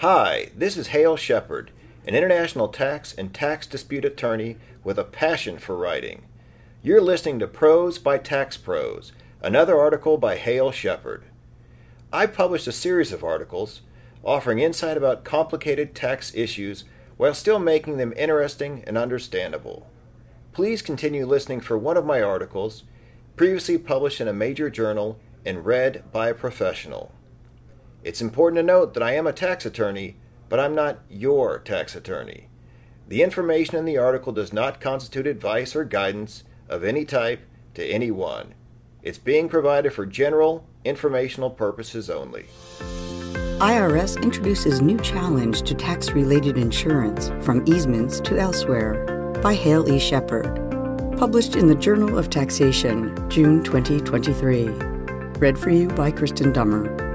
Hi, this is Hale Sheppard, an international tax and tax dispute attorney with a passion for writing. You're listening to Prose by Tax Pros, another article by Hale Sheppard. I published a series of articles offering insight about complicated tax issues while still making them interesting and understandable. Please continue listening for one of my articles, previously published in a major journal and read by a professional. It's important to note that I am a tax attorney, but I'm not your tax attorney. The information in the article does not constitute advice or guidance of any type to anyone. It's being provided for general, informational purposes only. IRS introduces new challenge to tax related insurance from easements to elsewhere by Hale E. Sheppard. Published in the Journal of Taxation, June 2023. Read for you by Kristen Dummer.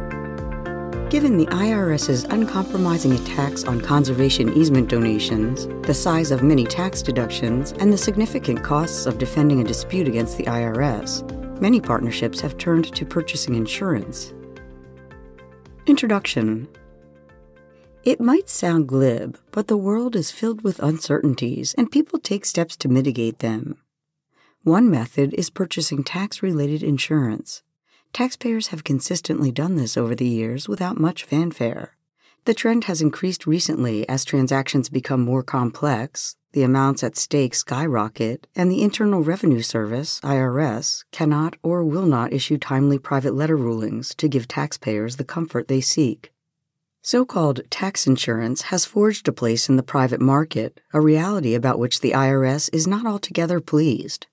Given the IRS's uncompromising attacks on conservation easement donations, the size of many tax deductions, and the significant costs of defending a dispute against the IRS, many partnerships have turned to purchasing insurance. Introduction It might sound glib, but the world is filled with uncertainties and people take steps to mitigate them. One method is purchasing tax related insurance. Taxpayers have consistently done this over the years without much fanfare. The trend has increased recently as transactions become more complex, the amounts at stake skyrocket, and the Internal Revenue Service, IRS, cannot or will not issue timely private letter rulings to give taxpayers the comfort they seek. So called tax insurance has forged a place in the private market, a reality about which the IRS is not altogether pleased.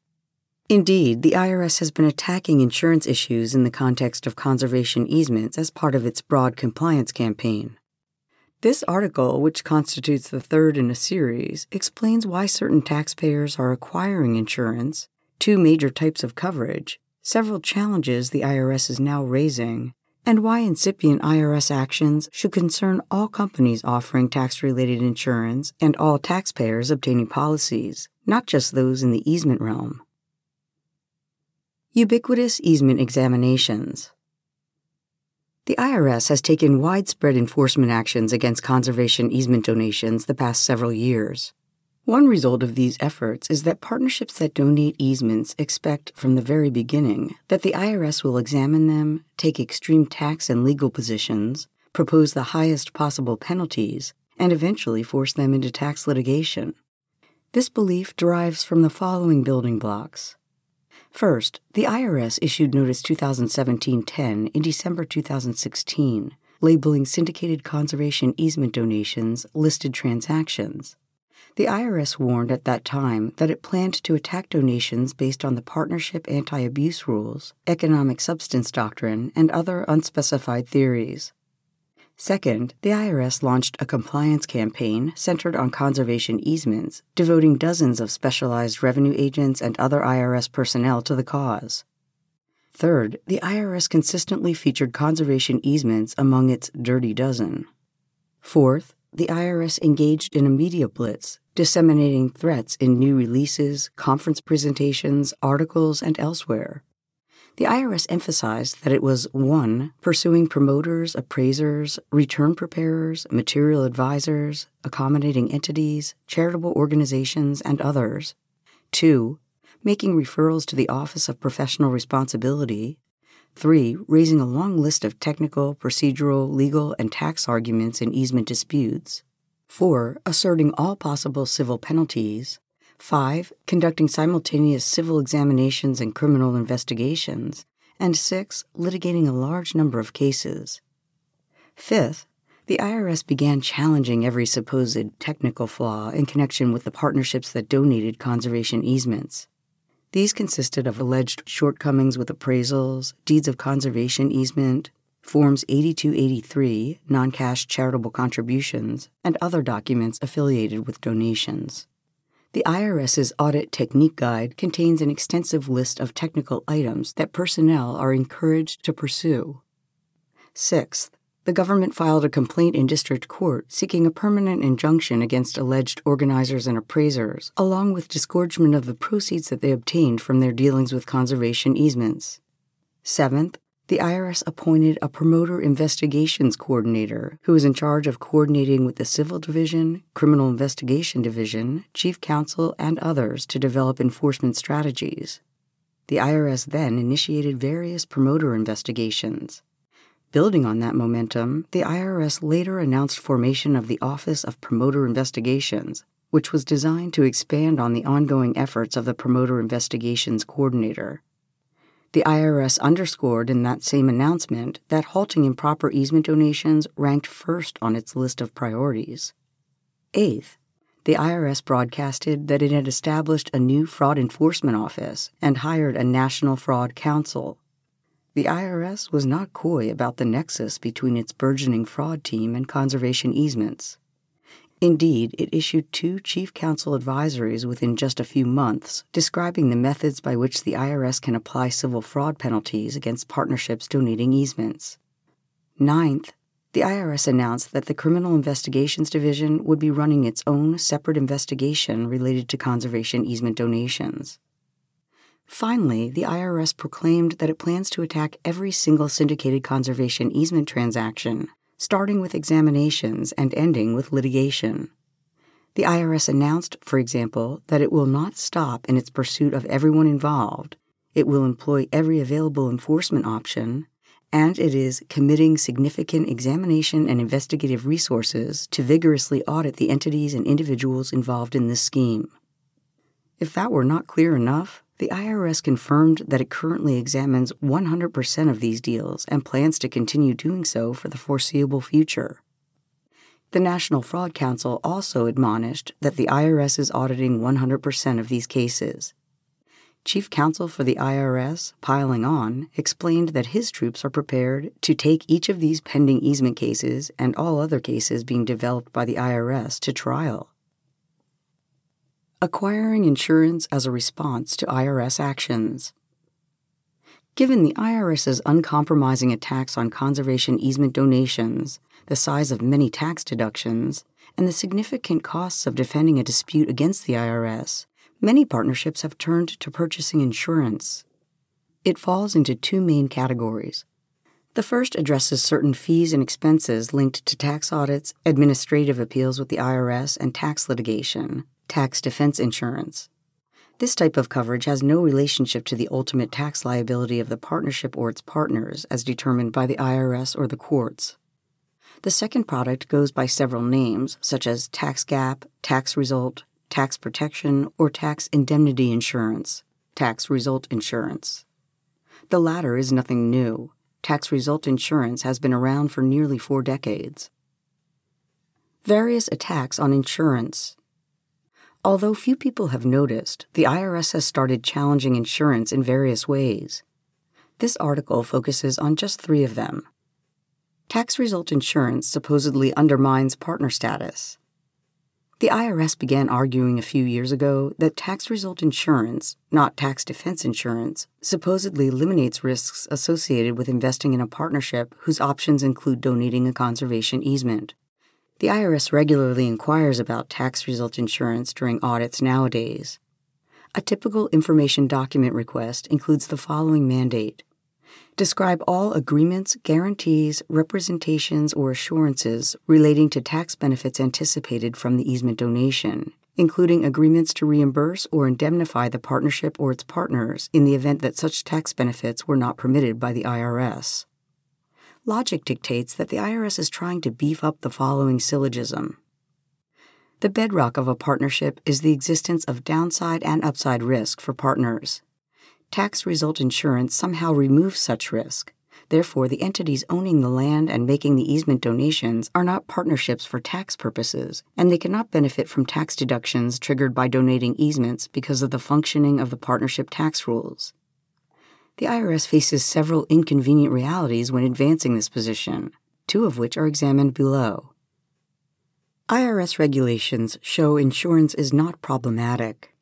Indeed, the IRS has been attacking insurance issues in the context of conservation easements as part of its broad compliance campaign. This article, which constitutes the third in a series, explains why certain taxpayers are acquiring insurance, two major types of coverage, several challenges the IRS is now raising, and why incipient IRS actions should concern all companies offering tax related insurance and all taxpayers obtaining policies, not just those in the easement realm. Ubiquitous easement examinations. The IRS has taken widespread enforcement actions against conservation easement donations the past several years. One result of these efforts is that partnerships that donate easements expect from the very beginning that the IRS will examine them, take extreme tax and legal positions, propose the highest possible penalties, and eventually force them into tax litigation. This belief derives from the following building blocks. First, the IRS issued Notice 2017 10 in December 2016, labeling syndicated conservation easement donations listed transactions. The IRS warned at that time that it planned to attack donations based on the partnership anti abuse rules, economic substance doctrine, and other unspecified theories. Second, the IRS launched a compliance campaign centered on conservation easements, devoting dozens of specialized revenue agents and other IRS personnel to the cause. Third, the IRS consistently featured conservation easements among its dirty dozen. Fourth, the IRS engaged in a media blitz, disseminating threats in new releases, conference presentations, articles, and elsewhere the IRS emphasized that it was 1. pursuing promoters, appraisers, return preparers, material advisors, accommodating entities, charitable organizations, and others, 2. making referrals to the Office of Professional Responsibility, 3. raising a long list of technical, procedural, legal, and tax arguments in easement disputes, 4. asserting all possible civil penalties, 5. Conducting simultaneous civil examinations and criminal investigations. And 6. Litigating a large number of cases. Fifth, the IRS began challenging every supposed technical flaw in connection with the partnerships that donated conservation easements. These consisted of alleged shortcomings with appraisals, deeds of conservation easement, Forms 8283, non cash charitable contributions, and other documents affiliated with donations. The IRS's Audit Technique Guide contains an extensive list of technical items that personnel are encouraged to pursue. Sixth, the government filed a complaint in district court seeking a permanent injunction against alleged organizers and appraisers, along with disgorgement of the proceeds that they obtained from their dealings with conservation easements. Seventh, the IRS appointed a promoter investigations coordinator who is in charge of coordinating with the Civil Division, Criminal Investigation Division, Chief Counsel, and others to develop enforcement strategies. The IRS then initiated various promoter investigations. Building on that momentum, the IRS later announced formation of the Office of Promoter Investigations, which was designed to expand on the ongoing efforts of the Promoter Investigations Coordinator. The IRS underscored in that same announcement that halting improper easement donations ranked first on its list of priorities. Eighth, the IRS broadcasted that it had established a new fraud enforcement office and hired a national fraud Counsel. The IRS was not coy about the nexus between its burgeoning fraud team and conservation easements. Indeed, it issued two Chief Counsel advisories within just a few months describing the methods by which the IRS can apply civil fraud penalties against partnerships donating easements. Ninth, the IRS announced that the Criminal Investigations Division would be running its own separate investigation related to conservation easement donations. Finally, the IRS proclaimed that it plans to attack every single syndicated conservation easement transaction starting with examinations and ending with litigation. The IRS announced, for example, that it will not stop in its pursuit of everyone involved, it will employ every available enforcement option, and it is committing significant examination and investigative resources to vigorously audit the entities and individuals involved in this scheme. If that were not clear enough, the IRS confirmed that it currently examines 100% of these deals and plans to continue doing so for the foreseeable future. The National Fraud Counsel also admonished that the IRS is auditing 100% of these cases. Chief Counsel for the IRS, Piling On, explained that his troops are prepared to take each of these pending easement cases and all other cases being developed by the IRS to trial acquiring insurance as a response to IRS actions. Given the IRS's uncompromising attacks on conservation easement donations, the size of many tax deductions, and the significant costs of defending a dispute against the IRS, many partnerships have turned to purchasing insurance. It falls into two main categories. The first addresses certain fees and expenses linked to tax audits, administrative appeals with the IRS, and tax litigation tax defense insurance. This type of coverage has no relationship to the ultimate tax liability of the partnership or its partners as determined by the IRS or the courts. The second product goes by several names, such as tax gap, tax result, tax protection, or tax indemnity insurance, tax result insurance. The latter is nothing new. Tax result insurance has been around for nearly four decades. Various attacks on insurance Although few people have noticed, the IRS has started challenging insurance in various ways. This article focuses on just three of them. Tax result insurance supposedly undermines partner status. The IRS began arguing a few years ago that tax result insurance, not tax defense insurance, supposedly eliminates risks associated with investing in a partnership whose options include donating a conservation easement. The IRS regularly inquires about tax result insurance during audits nowadays. A typical information document request includes the following mandate Describe all agreements, guarantees, representations, or assurances relating to tax benefits anticipated from the easement donation, including agreements to reimburse or indemnify the partnership or its partners in the event that such tax benefits were not permitted by the IRS. Logic dictates that the IRS is trying to beef up the following syllogism. The bedrock of a partnership is the existence of downside and upside risk for partners. Tax result insurance somehow removes such risk. Therefore, the entities owning the land and making the easement donations are not partnerships for tax purposes, and they cannot benefit from tax deductions triggered by donating easements because of the functioning of the partnership tax rules the IRS faces several inconvenient realities when advancing this position, two of which are examined below. IRS regulations show insurance is not problematic.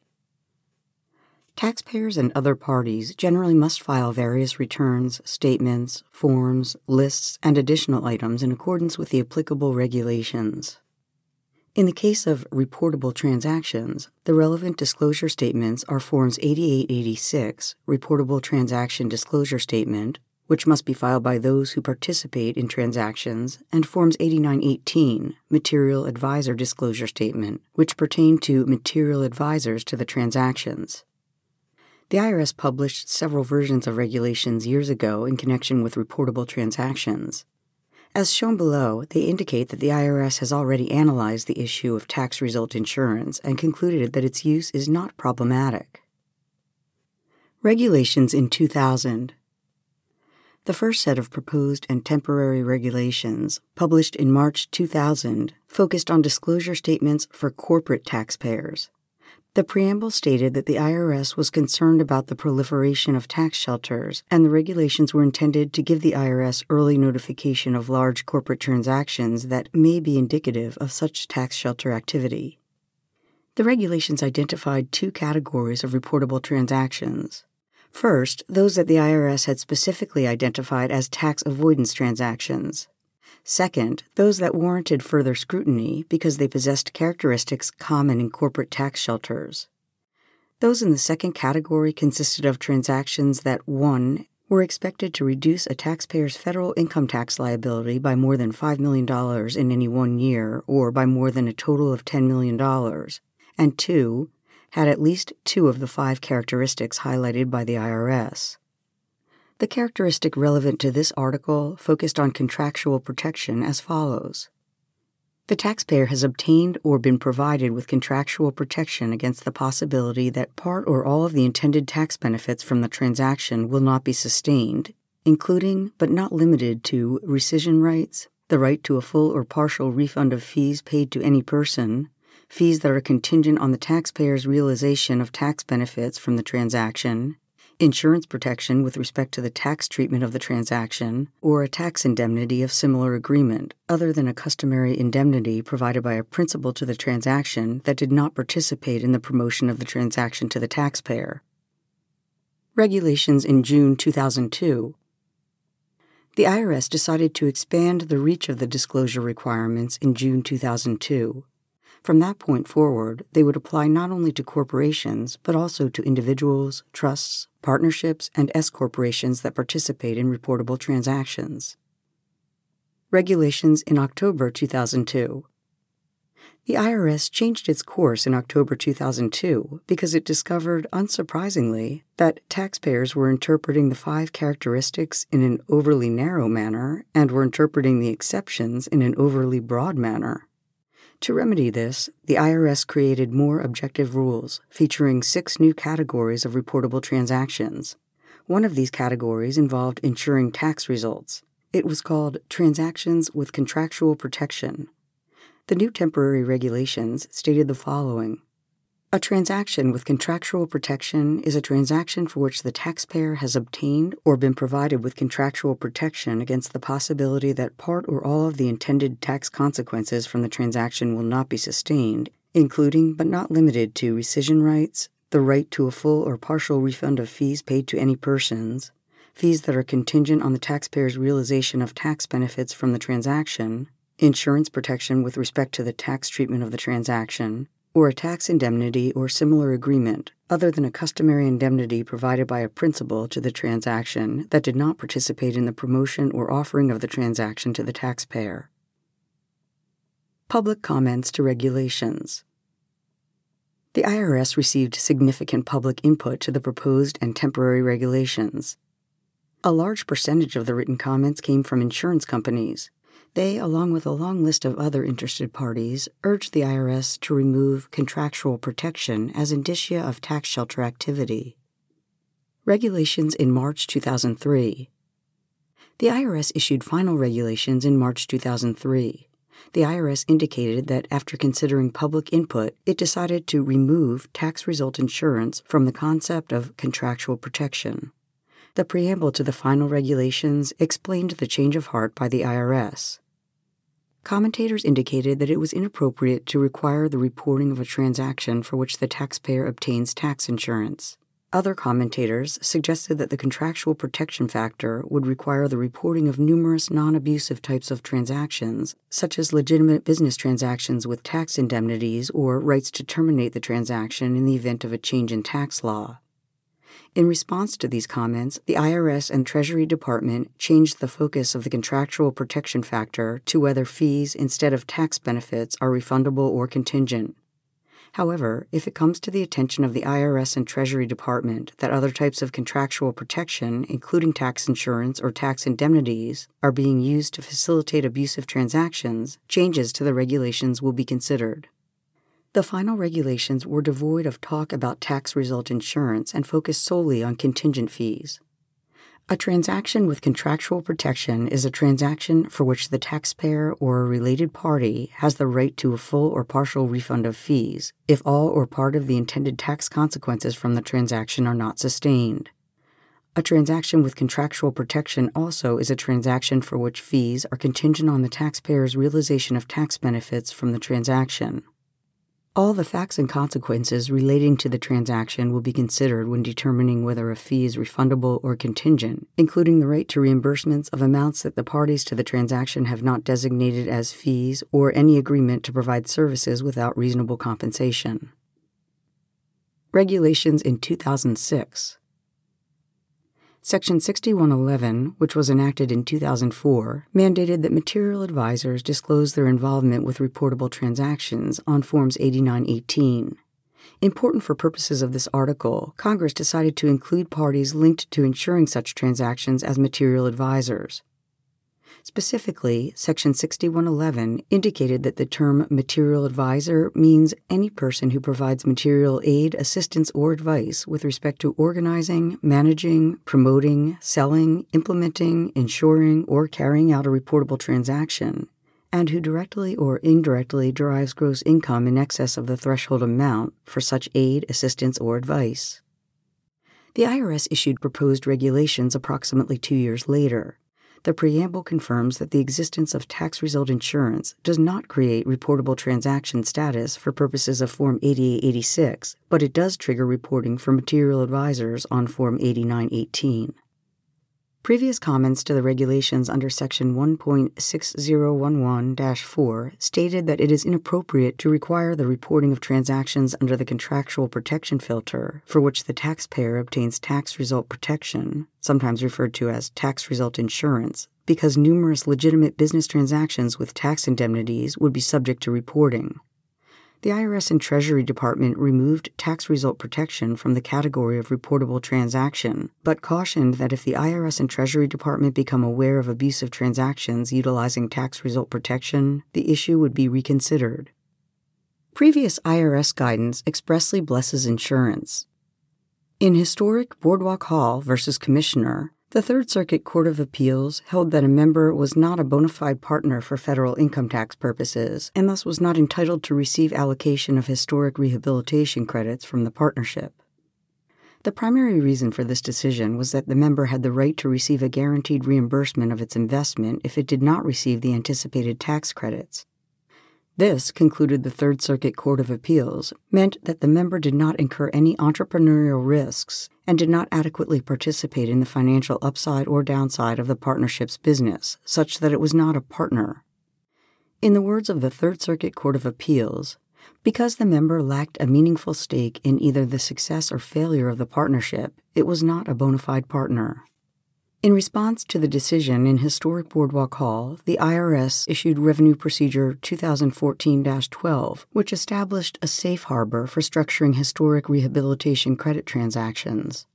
Taxpayers and other parties generally must file various returns, statements, forms, lists, and additional items in accordance with the applicable regulations. In the case of reportable transactions, the relevant disclosure statements are Forms 8886, Reportable Transaction Disclosure Statement, which must be filed by those who participate in transactions, and Forms 8918, Material Advisor Disclosure Statement, which pertain to material advisors to the transactions. The IRS published several versions of regulations years ago in connection with reportable transactions. As shown below, they indicate that the IRS has already analyzed the issue of tax result insurance and concluded that its use is not problematic. Regulations in 2000 the first set of proposed and temporary regulations, published in March 2000, focused on disclosure statements for corporate taxpayers. The preamble stated that the IRS was concerned about the proliferation of tax shelters, and the regulations were intended to give the IRS early notification of large corporate transactions that may be indicative of such tax shelter activity. The regulations identified two categories of reportable transactions First, those that the IRS had specifically identified as tax avoidance transactions. Second, those that warranted further scrutiny because they possessed characteristics common in corporate tax shelters. Those in the second category consisted of transactions that 1. were expected to reduce a taxpayer's federal income tax liability by more than $5 million in any one year or by more than a total of $10 million, and 2 had at least two of the five characteristics highlighted by the IRS. The characteristic relevant to this article focused on contractual protection as follows. The taxpayer has obtained or been provided with contractual protection against the possibility that part or all of the intended tax benefits from the transaction will not be sustained, including but not limited to rescission rights, the right to a full or partial refund of fees paid to any person, fees that are contingent on the taxpayer's realization of tax benefits from the transaction, insurance protection with respect to the tax treatment of the transaction, or a tax indemnity of similar agreement, other than a customary indemnity provided by a principal to the transaction that did not participate in the promotion of the transaction to the taxpayer. Regulations in June 2002 the IRS decided to expand the reach of the disclosure requirements in June 2002. From that point forward, they would apply not only to corporations, but also to individuals, trusts, partnerships, and S corporations that participate in reportable transactions. Regulations in October 2002. The IRS changed its course in October 2002 because it discovered, unsurprisingly, that taxpayers were interpreting the five characteristics in an overly narrow manner and were interpreting the exceptions in an overly broad manner. To remedy this, the IRS created more objective rules featuring six new categories of reportable transactions. One of these categories involved insuring tax results. It was called Transactions with Contractual Protection. The new temporary regulations stated the following a transaction with contractual protection is a transaction for which the taxpayer has obtained or been provided with contractual protection against the possibility that part or all of the intended tax consequences from the transaction will not be sustained, including but not limited to rescission rights, the right to a full or partial refund of fees paid to any persons, fees that are contingent on the taxpayer's realization of tax benefits from the transaction, insurance protection with respect to the tax treatment of the transaction, or a tax indemnity or similar agreement other than a customary indemnity provided by a principal to the transaction that did not participate in the promotion or offering of the transaction to the taxpayer. Public comments to regulations. The IRS received significant public input to the proposed and temporary regulations. A large percentage of the written comments came from insurance companies, they, along with a long list of other interested parties, urged the IRS to remove contractual protection as indicia of tax shelter activity. Regulations in March 2003. The IRS issued final regulations in March 2003. The IRS indicated that after considering public input, it decided to remove tax result insurance from the concept of contractual protection. The preamble to the final regulations explained the change of heart by the IRS. Commentators indicated that it was inappropriate to require the reporting of a transaction for which the taxpayer obtains tax insurance. Other commentators suggested that the contractual protection factor would require the reporting of numerous non abusive types of transactions, such as legitimate business transactions with tax indemnities or rights to terminate the transaction in the event of a change in tax law. In response to these comments, the IRS and Treasury Department changed the focus of the contractual protection factor to whether fees instead of tax benefits are refundable or contingent. However, if it comes to the attention of the IRS and Treasury Department that other types of contractual protection, including tax insurance or tax indemnities, are being used to facilitate abusive transactions, changes to the regulations will be considered. The final regulations were devoid of talk about tax result insurance and focused solely on contingent fees. A transaction with contractual protection is a transaction for which the taxpayer or a related party has the right to a full or partial refund of fees if all or part of the intended tax consequences from the transaction are not sustained. A transaction with contractual protection also is a transaction for which fees are contingent on the taxpayer's realization of tax benefits from the transaction. All the facts and consequences relating to the transaction will be considered when determining whether a fee is refundable or contingent, including the right to reimbursements of amounts that the parties to the transaction have not designated as fees or any agreement to provide services without reasonable compensation. Regulations in 2006 Section 6111, which was enacted in 2004, mandated that material advisors disclose their involvement with reportable transactions on Forms 8918. Important for purposes of this article, Congress decided to include parties linked to insuring such transactions as material advisors. Specifically, Section 6111 indicated that the term material advisor means any person who provides material aid, assistance, or advice with respect to organizing, managing, promoting, selling, implementing, insuring, or carrying out a reportable transaction, and who directly or indirectly derives gross income in excess of the threshold amount for such aid, assistance, or advice. The IRS issued proposed regulations approximately two years later the preamble confirms that the existence of tax result insurance does not create reportable transaction status for purposes of Form 8886, but it does trigger reporting for material advisors on Form 8918. Previous comments to the regulations under Section 1.6011 4 stated that it is inappropriate to require the reporting of transactions under the contractual protection filter for which the taxpayer obtains tax result protection, sometimes referred to as tax result insurance, because numerous legitimate business transactions with tax indemnities would be subject to reporting the IRS and Treasury Department removed tax result protection from the category of reportable transaction, but cautioned that if the IRS and Treasury Department become aware of abusive transactions utilizing tax result protection, the issue would be reconsidered. Previous IRS guidance expressly blesses insurance. In historic Boardwalk Hall versus Commissioner, the Third Circuit Court of Appeals held that a member was not a bona fide partner for federal income tax purposes and thus was not entitled to receive allocation of historic rehabilitation credits from the partnership. The primary reason for this decision was that the member had the right to receive a guaranteed reimbursement of its investment if it did not receive the anticipated tax credits, this, concluded the Third Circuit Court of Appeals, meant that the member did not incur any entrepreneurial risks and did not adequately participate in the financial upside or downside of the partnership's business, such that it was not a partner. In the words of the Third Circuit Court of Appeals, because the member lacked a meaningful stake in either the success or failure of the partnership, it was not a bona fide partner. In response to the decision in Historic Boardwalk Hall, the IRS issued Revenue Procedure 2014 12, which established a safe harbor for structuring historic rehabilitation credit transactions.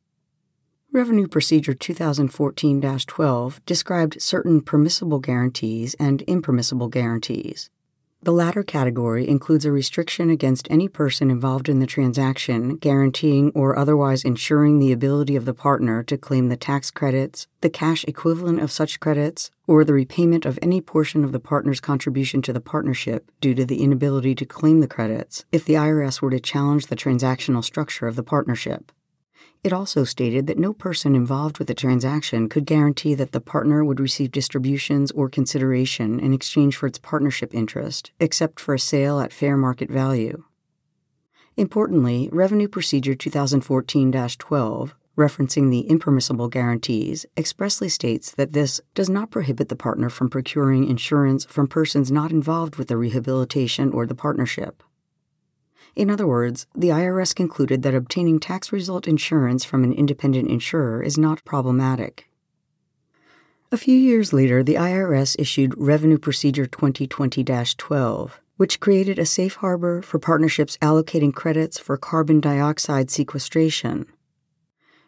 Revenue Procedure 2014 12 described certain permissible guarantees and impermissible guarantees. The latter category includes a restriction against any person involved in the transaction guaranteeing or otherwise ensuring the ability of the partner to claim the tax credits, the cash equivalent of such credits, or the repayment of any portion of the partner's contribution to the partnership due to the inability to claim the credits if the IRS were to challenge the transactional structure of the partnership. It also stated that no person involved with the transaction could guarantee that the partner would receive distributions or consideration in exchange for its partnership interest, except for a sale at fair market value. Importantly, Revenue Procedure 2014 12, referencing the impermissible guarantees, expressly states that this does not prohibit the partner from procuring insurance from persons not involved with the rehabilitation or the partnership. In other words, the IRS concluded that obtaining tax result insurance from an independent insurer is not problematic. A few years later, the IRS issued Revenue Procedure 2020 12, which created a safe harbor for partnerships allocating credits for carbon dioxide sequestration.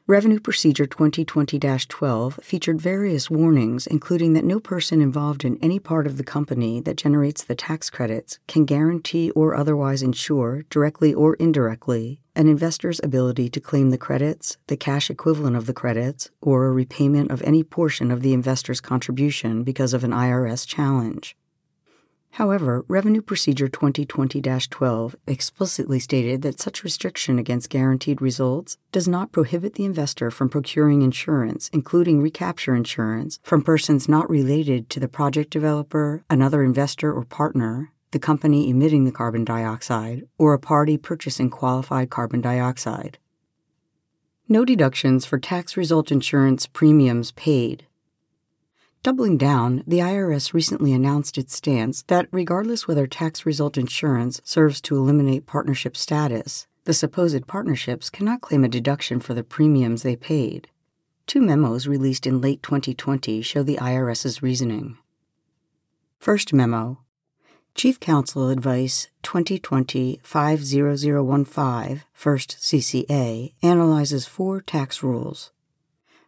Revenue Procedure 2020 12 featured various warnings, including that no person involved in any part of the company that generates the tax credits can guarantee or otherwise insure, directly or indirectly, an investor's ability to claim the credits, the cash equivalent of the credits, or a repayment of any portion of the investor's contribution because of an IRS challenge. However, Revenue Procedure 2020 12 explicitly stated that such restriction against guaranteed results does not prohibit the investor from procuring insurance, including recapture insurance, from persons not related to the project developer, another investor or partner, the company emitting the carbon dioxide, or a party purchasing qualified carbon dioxide. No deductions for tax result insurance premiums paid Doubling down, the IRS recently announced its stance that regardless whether tax result insurance serves to eliminate partnership status, the supposed partnerships cannot claim a deduction for the premiums they paid. Two memos released in late 2020 show the IRS's reasoning. First memo Chief Counsel Advice 2020 50015, First CCA, analyzes four tax rules.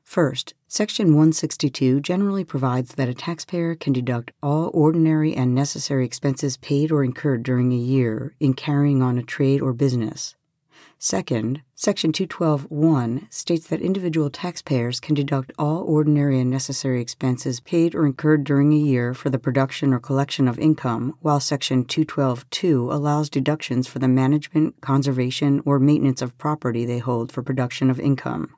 First, Section 162 generally provides that a taxpayer can deduct all ordinary and necessary expenses paid or incurred during a year in carrying on a trade or business. Second, Section 212.1 states that individual taxpayers can deduct all ordinary and necessary expenses paid or incurred during a year for the production or collection of income, while Section 212.2 allows deductions for the management, conservation, or maintenance of property they hold for production of income.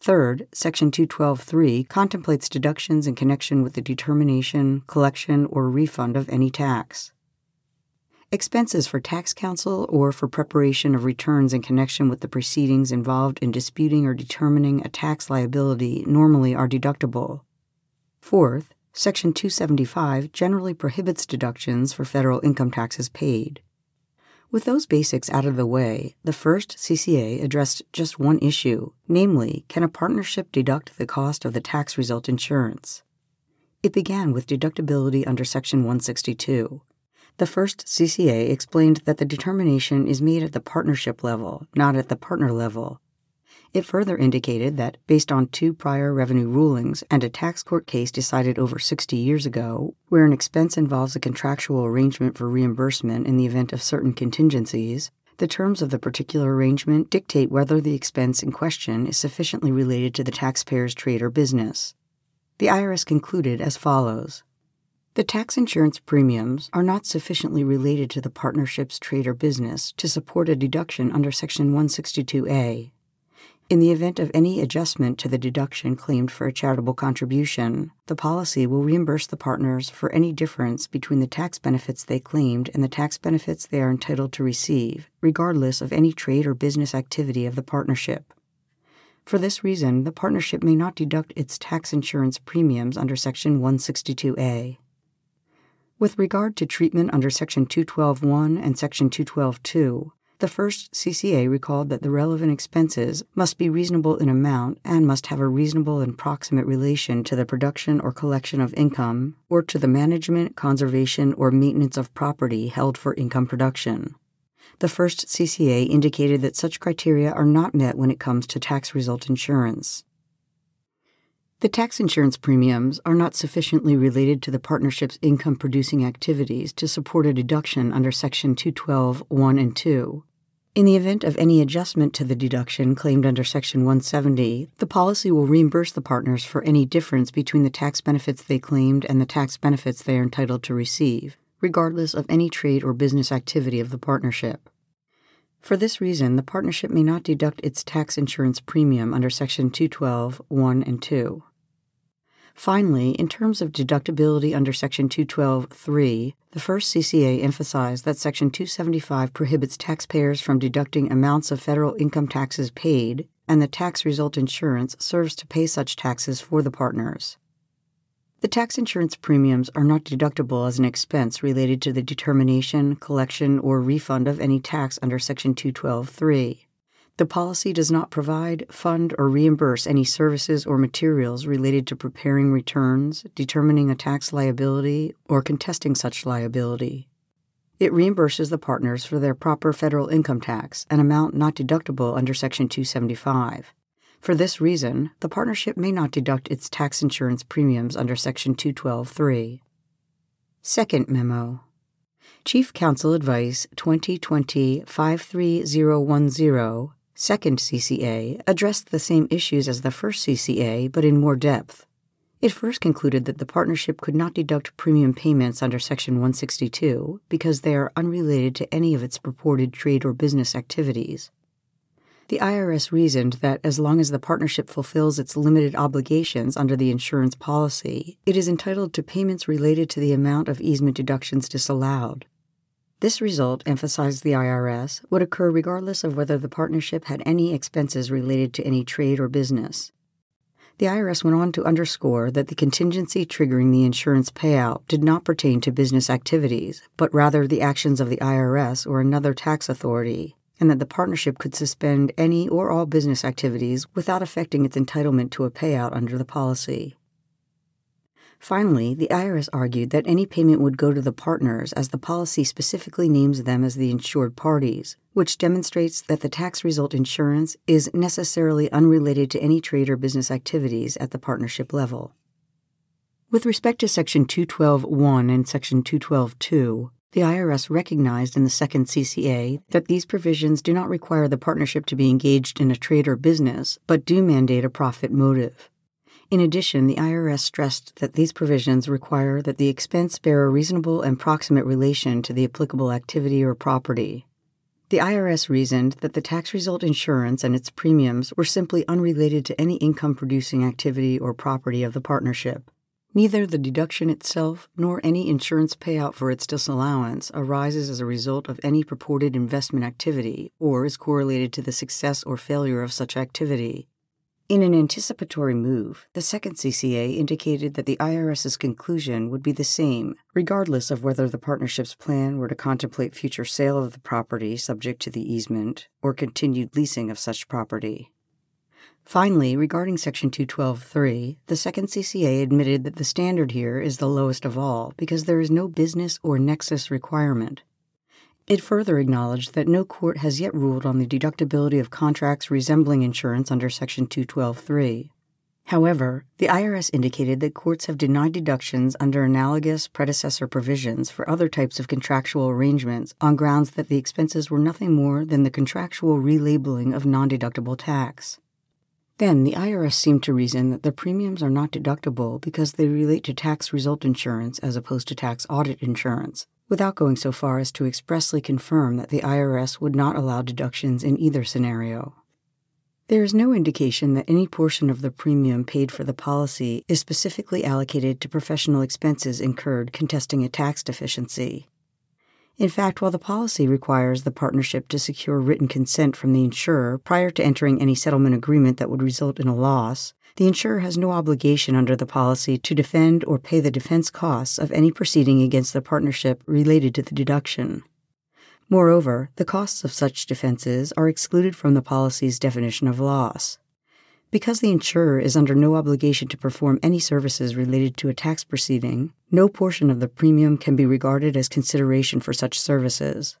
Third, Section 212.3 contemplates deductions in connection with the determination, collection, or refund of any tax. Expenses for tax counsel or for preparation of returns in connection with the proceedings involved in disputing or determining a tax liability normally are deductible. Fourth, Section 275 generally prohibits deductions for federal income taxes paid. With those basics out of the way, the first CCA addressed just one issue, namely, can a partnership deduct the cost of the tax result insurance? It began with deductibility under Section 162. The first CCA explained that the determination is made at the partnership level, not at the partner level, it further indicated that, based on two prior revenue rulings and a tax court case decided over 60 years ago, where an expense involves a contractual arrangement for reimbursement in the event of certain contingencies, the terms of the particular arrangement dictate whether the expense in question is sufficiently related to the taxpayer's trade or business. The IRS concluded as follows The tax insurance premiums are not sufficiently related to the partnership's trade or business to support a deduction under Section 162A in the event of any adjustment to the deduction claimed for a charitable contribution, the policy will reimburse the partners for any difference between the tax benefits they claimed and the tax benefits they are entitled to receive, regardless of any trade or business activity of the partnership. For this reason, the partnership may not deduct its tax insurance premiums under Section 162A. With regard to treatment under Section 212.1 and Section 212.2, the first CCA recalled that the relevant expenses must be reasonable in amount and must have a reasonable and proximate relation to the production or collection of income or to the management, conservation, or maintenance of property held for income production. The first CCA indicated that such criteria are not met when it comes to tax result insurance. The tax insurance premiums are not sufficiently related to the partnership's income producing activities to support a deduction under Section 212 1 and 2. In the event of any adjustment to the deduction claimed under Section 170, the policy will reimburse the partners for any difference between the tax benefits they claimed and the tax benefits they are entitled to receive, regardless of any trade or business activity of the partnership. For this reason, the partnership may not deduct its tax insurance premium under Section 212, 1 and 2. Finally, in terms of deductibility under Section 212.3, the first CCA emphasized that Section 275 prohibits taxpayers from deducting amounts of federal income taxes paid, and the tax result insurance serves to pay such taxes for the partners. The tax insurance premiums are not deductible as an expense related to the determination, collection, or refund of any tax under Section 212.3. The policy does not provide, fund, or reimburse any services or materials related to preparing returns, determining a tax liability, or contesting such liability. It reimburses the partners for their proper federal income tax, an amount not deductible under Section 275. For this reason, the partnership may not deduct its tax insurance premiums under Section 212.3. Second Memo Chief Counsel Advice 2020 53010, second CCA, addressed the same issues as the first CCA but in more depth. It first concluded that the partnership could not deduct premium payments under Section 162 because they are unrelated to any of its purported trade or business activities. The IRS reasoned that as long as the partnership fulfills its limited obligations under the insurance policy, it is entitled to payments related to the amount of easement deductions disallowed. This result, emphasized the IRS, would occur regardless of whether the partnership had any expenses related to any trade or business. The IRS went on to underscore that the contingency triggering the insurance payout did not pertain to business activities, but rather the actions of the IRS or another tax authority, and that the partnership could suspend any or all business activities without affecting its entitlement to a payout under the policy. Finally, the IRS argued that any payment would go to the partners as the policy specifically names them as the insured parties, which demonstrates that the tax result insurance is necessarily unrelated to any trade or business activities at the partnership level. With respect to Section 212.1 and Section 212.2, the IRS recognized in the second CCA that these provisions do not require the partnership to be engaged in a trade or business, but do mandate a profit motive. In addition, the IRS stressed that these provisions require that the expense bear a reasonable and proximate relation to the applicable activity or property. The IRS reasoned that the tax result insurance and its premiums were simply unrelated to any income producing activity or property of the partnership. Neither the deduction itself nor any insurance payout for its disallowance arises as a result of any purported investment activity or is correlated to the success or failure of such activity. In an anticipatory move, the second CCA indicated that the IRS's conclusion would be the same, regardless of whether the partnership's plan were to contemplate future sale of the property subject to the easement or continued leasing of such property. Finally, regarding Section 212.3, the second CCA admitted that the standard here is the lowest of all because there is no business or nexus requirement. It further acknowledged that no court has yet ruled on the deductibility of contracts resembling insurance under Section 212.3. However, the IRS indicated that courts have denied deductions under analogous predecessor provisions for other types of contractual arrangements on grounds that the expenses were nothing more than the contractual relabeling of non deductible tax. Then the IRS seemed to reason that the premiums are not deductible because they relate to tax result insurance as opposed to tax audit insurance, without going so far as to expressly confirm that the IRS would not allow deductions in either scenario. There is no indication that any portion of the premium paid for the policy is specifically allocated to professional expenses incurred contesting a tax deficiency. In fact, while the policy requires the partnership to secure written consent from the insurer prior to entering any settlement agreement that would result in a loss, the insurer has no obligation under the policy to defend or pay the defense costs of any proceeding against the partnership related to the deduction. Moreover, the costs of such defenses are excluded from the policy's definition of loss. Because the insurer is under no obligation to perform any services related to a tax proceeding, no portion of the premium can be regarded as consideration for such services.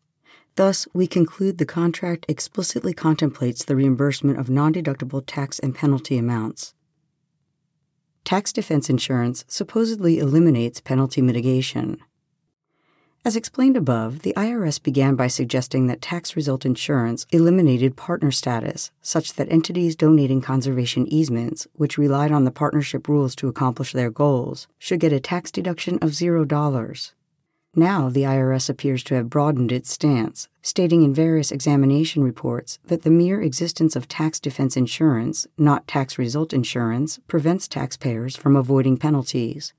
Thus, we conclude the contract explicitly contemplates the reimbursement of non deductible tax and penalty amounts. Tax defense insurance supposedly eliminates penalty mitigation. As explained above, the IRS began by suggesting that tax result insurance eliminated partner status, such that entities donating conservation easements, which relied on the partnership rules to accomplish their goals, should get a tax deduction of $0. Now, the IRS appears to have broadened its stance, stating in various examination reports that the mere existence of tax defense insurance, not tax result insurance, prevents taxpayers from avoiding penalties.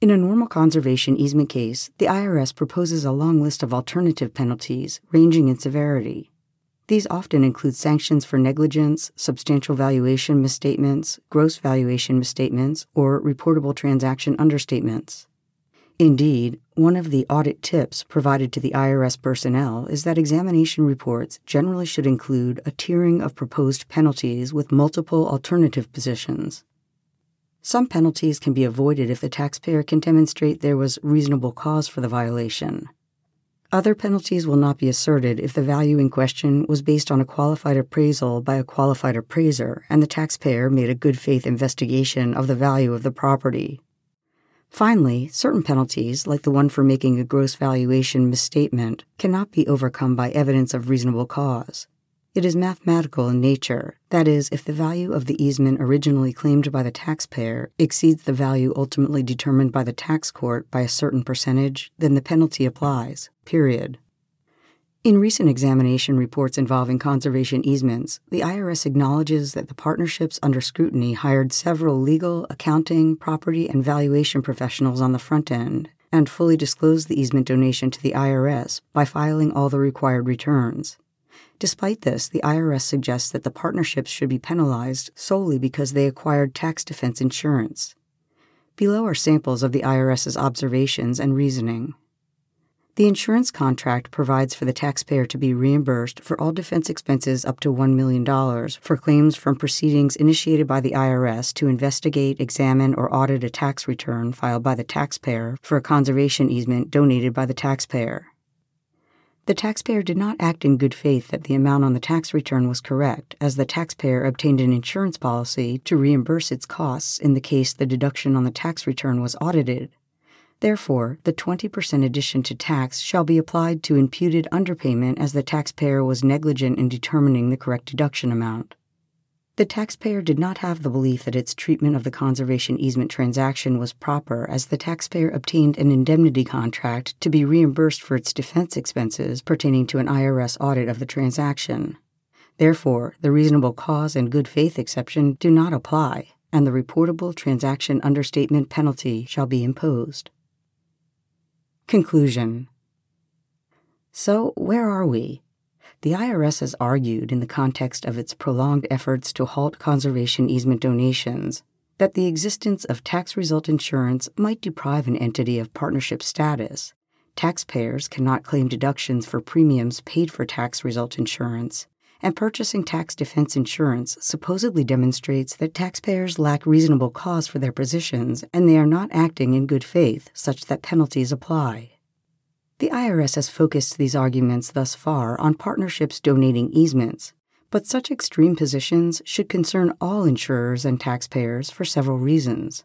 In a normal conservation easement case, the IRS proposes a long list of alternative penalties ranging in severity. These often include sanctions for negligence, substantial valuation misstatements, gross valuation misstatements, or reportable transaction understatements. Indeed, one of the audit tips provided to the IRS personnel is that examination reports generally should include a tiering of proposed penalties with multiple alternative positions. Some penalties can be avoided if the taxpayer can demonstrate there was reasonable cause for the violation. Other penalties will not be asserted if the value in question was based on a qualified appraisal by a qualified appraiser and the taxpayer made a good faith investigation of the value of the property. Finally, certain penalties, like the one for making a gross valuation misstatement, cannot be overcome by evidence of reasonable cause. It is mathematical in nature. That is, if the value of the easement originally claimed by the taxpayer exceeds the value ultimately determined by the tax court by a certain percentage, then the penalty applies, period. In recent examination reports involving conservation easements, the IRS acknowledges that the partnerships under scrutiny hired several legal, accounting, property, and valuation professionals on the front end and fully disclosed the easement donation to the IRS by filing all the required returns. Despite this, the IRS suggests that the partnerships should be penalized solely because they acquired tax defense insurance. Below are samples of the IRS's observations and reasoning. The insurance contract provides for the taxpayer to be reimbursed for all defense expenses up to $1 million for claims from proceedings initiated by the IRS to investigate, examine, or audit a tax return filed by the taxpayer for a conservation easement donated by the taxpayer. The taxpayer did not act in good faith that the amount on the tax return was correct, as the taxpayer obtained an insurance policy to reimburse its costs in the case the deduction on the tax return was audited. Therefore, the 20% addition to tax shall be applied to imputed underpayment as the taxpayer was negligent in determining the correct deduction amount. The taxpayer did not have the belief that its treatment of the conservation easement transaction was proper, as the taxpayer obtained an indemnity contract to be reimbursed for its defense expenses pertaining to an IRS audit of the transaction. Therefore, the reasonable cause and good faith exception do not apply, and the reportable transaction understatement penalty shall be imposed. Conclusion So, where are we? The IRS has argued, in the context of its prolonged efforts to halt conservation easement donations, that the existence of tax result insurance might deprive an entity of partnership status. Taxpayers cannot claim deductions for premiums paid for tax result insurance, and purchasing tax defense insurance supposedly demonstrates that taxpayers lack reasonable cause for their positions and they are not acting in good faith such that penalties apply. The IRS has focused these arguments thus far on partnerships donating easements, but such extreme positions should concern all insurers and taxpayers for several reasons.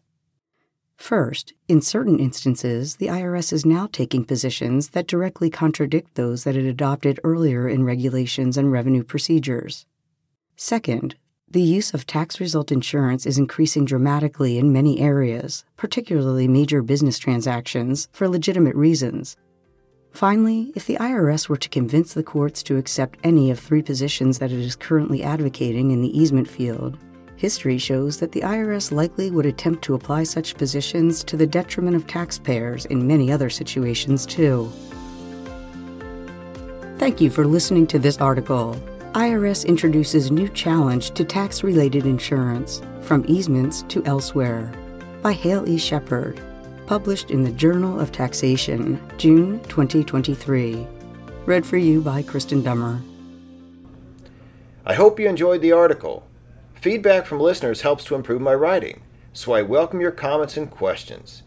First, in certain instances, the IRS is now taking positions that directly contradict those that it adopted earlier in regulations and revenue procedures. Second, the use of tax result insurance is increasing dramatically in many areas, particularly major business transactions, for legitimate reasons, Finally, if the IRS were to convince the courts to accept any of three positions that it is currently advocating in the easement field, history shows that the IRS likely would attempt to apply such positions to the detriment of taxpayers in many other situations, too. Thank you for listening to this article. IRS introduces new challenge to tax related insurance from easements to elsewhere by Hale E. Sheppard published in the Journal of Taxation, June 2023. Read for you by Kristen Dummer. I hope you enjoyed the article. Feedback from listeners helps to improve my writing, so I welcome your comments and questions.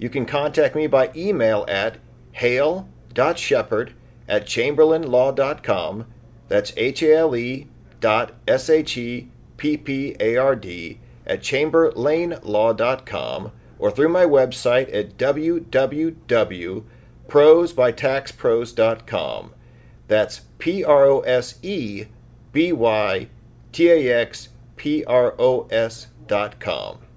You can contact me by email at hale.sheppard at chamberlainlaw.com. That's H A L E dot S H E P P A R D at chamberlainlaw.com or through my website at www.prosebytaxpros.com. That's P R O S E B Y T A X P R O S dot com.